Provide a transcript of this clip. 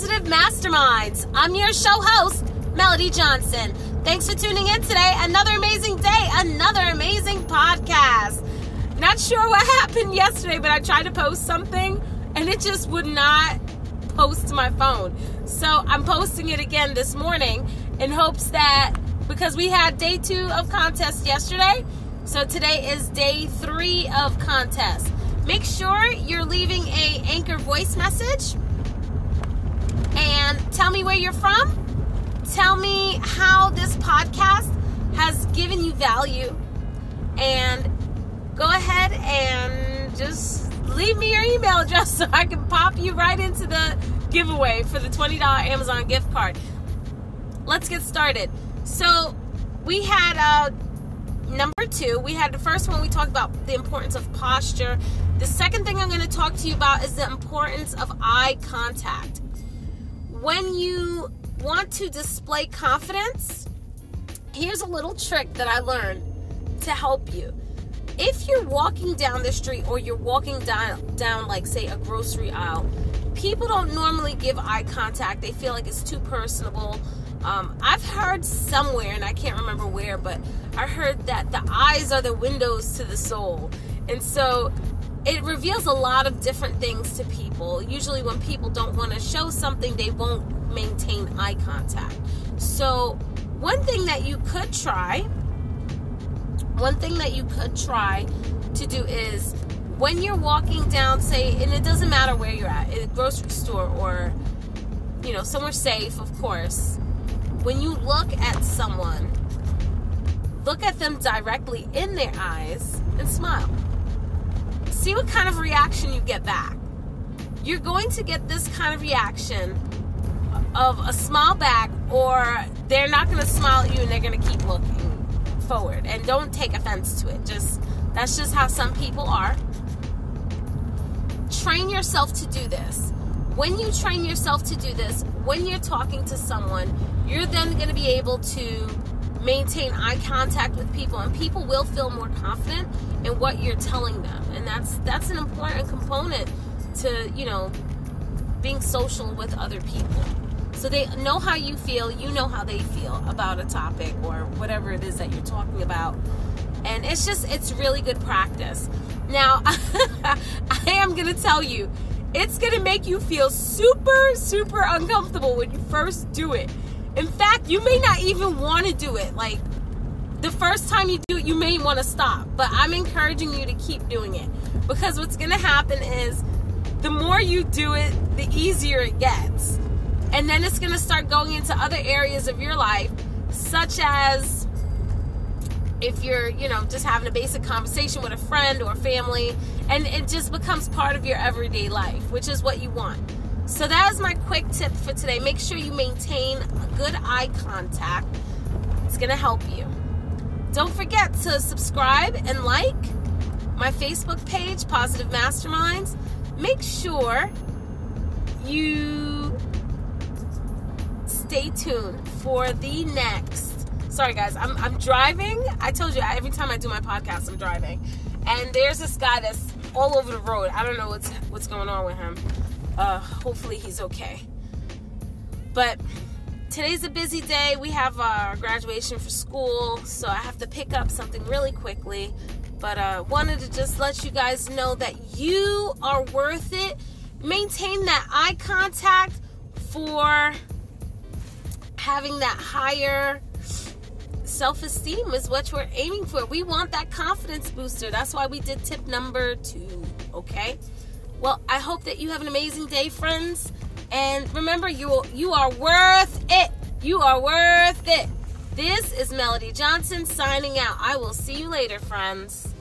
Positive Masterminds. I'm your show host, Melody Johnson. Thanks for tuning in today. Another amazing day, another amazing podcast. Not sure what happened yesterday, but I tried to post something and it just would not post to my phone. So I'm posting it again this morning in hopes that because we had day two of contest yesterday, so today is day three of contest. Make sure you're leaving a anchor voice message and tell me where you're from. Tell me how this podcast has given you value. And go ahead and just leave me your email address so I can pop you right into the giveaway for the $20 Amazon gift card. Let's get started. So, we had uh, number two. We had the first one, we talked about the importance of posture. The second thing I'm going to talk to you about is the importance of eye contact when you want to display confidence, here's a little trick that I learned to help you. If you're walking down the street or you're walking down down like say a grocery aisle, people don't normally give eye contact. They feel like it's too personable. Um, I've heard somewhere, and I can't remember where, but I heard that the eyes are the windows to the soul. And so it reveals a lot of different things to people. Usually, when people don't want to show something, they won't maintain eye contact. So, one thing that you could try, one thing that you could try to do is when you're walking down, say, and it doesn't matter where you're at, a grocery store or, you know, somewhere safe, of course, when you look at someone, look at them directly in their eyes and smile see what kind of reaction you get back. You're going to get this kind of reaction of a smile back, or they're not going to smile at you and they're going to keep looking forward. And don't take offense to it. Just that's just how some people are. Train yourself to do this. When you train yourself to do this, when you're talking to someone, you're then going to be able to maintain eye contact with people and people will feel more confident in what you're telling them. And that's that's an important component to you know being social with other people. So they know how you feel you know how they feel about a topic or whatever it is that you're talking about. And it's just it's really good practice. Now i am gonna tell you it's gonna make you feel super super uncomfortable when you first do it in fact, you may not even want to do it. Like the first time you do it, you may want to stop. But I'm encouraging you to keep doing it because what's going to happen is the more you do it, the easier it gets. And then it's going to start going into other areas of your life, such as if you're, you know, just having a basic conversation with a friend or family, and it just becomes part of your everyday life, which is what you want. So that is my quick tip for today. Make sure you maintain good eye contact. It's to help you. Don't forget to subscribe and like my Facebook page, Positive Masterminds. Make sure you stay tuned for the next. Sorry, guys, I'm, I'm driving. I told you every time I do my podcast, I'm driving. And there's this guy that's all over the road. I don't know what's what's going on with him. Uh, hopefully he's okay. But today's a busy day. We have our graduation for school, so I have to pick up something really quickly. But uh, wanted to just let you guys know that you are worth it. Maintain that eye contact for having that higher self esteem is what we're aiming for. We want that confidence booster. That's why we did tip number two, okay? Well, I hope that you have an amazing day, friends. And remember, you you are worth it. You are worth it. This is Melody Johnson signing out. I will see you later, friends.